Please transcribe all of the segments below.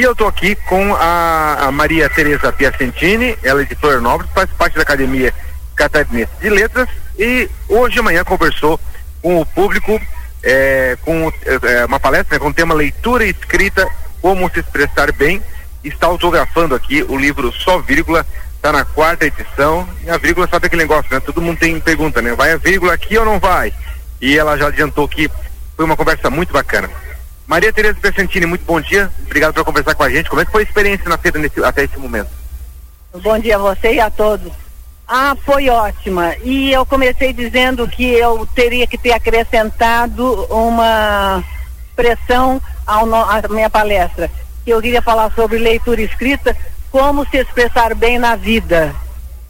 E eu estou aqui com a, a, Maria Tereza Piacentini, ela é de Florianópolis, faz parte da Academia Catarinense de Letras e hoje de manhã conversou com o público é, com é, uma palestra né, com o tema Leitura e Escrita, Como Se Expressar Bem. Está autografando aqui o livro Só Vírgula, está na quarta edição. E a vírgula sabe aquele negócio, né? Todo mundo tem pergunta, né? Vai a vírgula aqui ou não vai? E ela já adiantou que foi uma conversa muito bacana. Maria Tereza Pescentini, muito bom dia. Obrigado por conversar com a gente. Como é que foi a experiência na feira nesse, até esse momento? Bom dia a você e a todos. Ah, foi ótima. E eu comecei dizendo que eu teria que ter acrescentado uma pressão à minha palestra. Eu queria falar sobre leitura escrita, como se expressar bem na vida.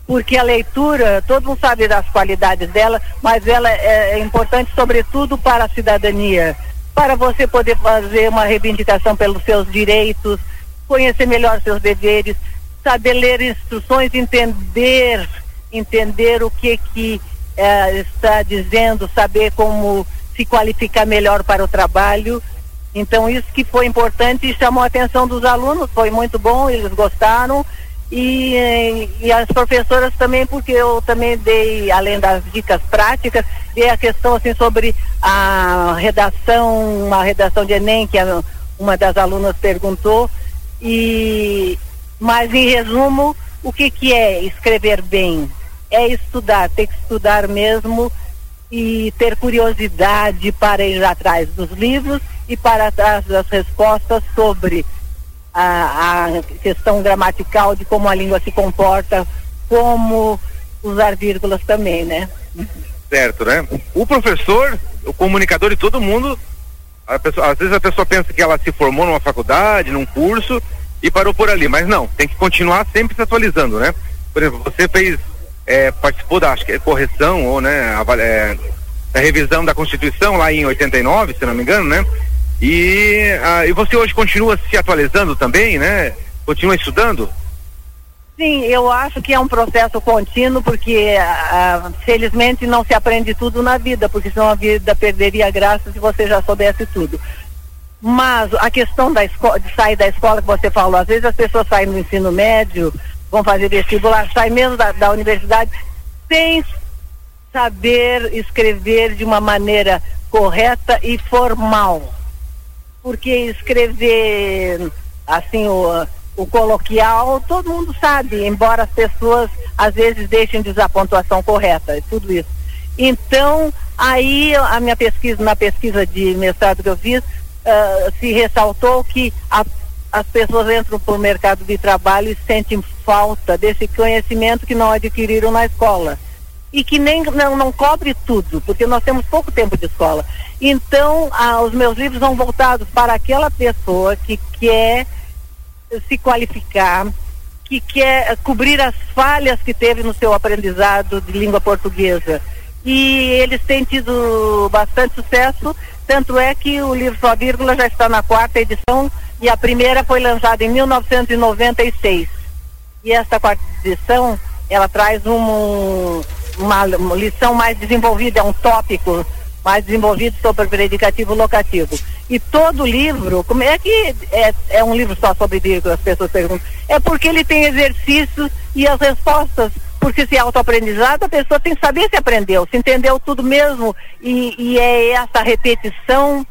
Porque a leitura, todo mundo sabe das qualidades dela, mas ela é, é importante sobretudo para a cidadania. Para você poder fazer uma reivindicação pelos seus direitos, conhecer melhor seus deveres, saber ler instruções, entender entender o que que é, está dizendo, saber como se qualificar melhor para o trabalho. Então isso que foi importante e chamou a atenção dos alunos, foi muito bom, eles gostaram e, e as professoras também, porque eu também dei, além das dicas práticas, dei a questão assim sobre a redação, uma redação de Enem que a, uma das alunas perguntou. E mas em resumo o que que é escrever bem? É estudar, ter que estudar mesmo e ter curiosidade para ir atrás dos livros e para atrás das respostas sobre a, a questão gramatical de como a língua se comporta, como usar vírgulas também, né? Certo, né? O professor, o comunicador e todo mundo, pessoa, às vezes a pessoa pensa que ela se formou numa faculdade, num curso e parou por ali, mas não, tem que continuar sempre se atualizando, né? Por exemplo, você fez é, participou da acho que é correção ou né, a, é, a, revisão da Constituição lá em 89, se não me engano, né? E, a, e você hoje continua se atualizando também, né? Continua estudando? Sim, eu acho que é um processo contínuo, porque felizmente não se aprende tudo na vida, porque senão a vida perderia graça se você já soubesse tudo. Mas a questão da escola, de sair da escola que você falou, às vezes as pessoas saem do ensino médio, vão fazer vestibular, sai mesmo da, da universidade sem saber escrever de uma maneira correta e formal. Porque escrever assim o, o coloquial, todo mundo sabe, embora as pessoas às vezes deixem de usar a pontuação correta e tudo isso. Então, aí a minha pesquisa, na pesquisa de mestrado que eu fiz, uh, se ressaltou que a as pessoas entram para o mercado de trabalho e sentem falta desse conhecimento que não adquiriram na escola. E que nem não, não cobre tudo, porque nós temos pouco tempo de escola. Então, ah, os meus livros são voltados para aquela pessoa que quer se qualificar, que quer cobrir as falhas que teve no seu aprendizado de língua portuguesa. E eles têm tido bastante sucesso, tanto é que o livro Só Vírgula já está na quarta edição e a primeira foi lançada em 1996. E esta quarta edição, ela traz um, uma lição mais desenvolvida, é um tópico mais desenvolvido sobre o predicativo locativo. E todo livro, como é que é, é um livro só sobre vírgula, as pessoas perguntam? É porque ele tem exercícios e as respostas, porque se é autoaprendizado, a pessoa tem que saber se aprendeu, se entendeu tudo mesmo, e, e é essa repetição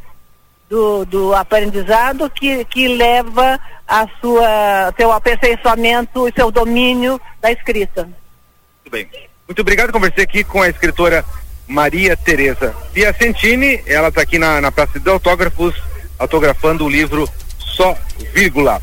do, do aprendizado que, que leva a sua seu aperfeiçoamento e seu domínio da escrita. Muito bem. Muito obrigado. Conversei aqui com a escritora Maria Tereza Piacentini. Ela está aqui na, na Praça de Autógrafos, autografando o livro Só Vírgula.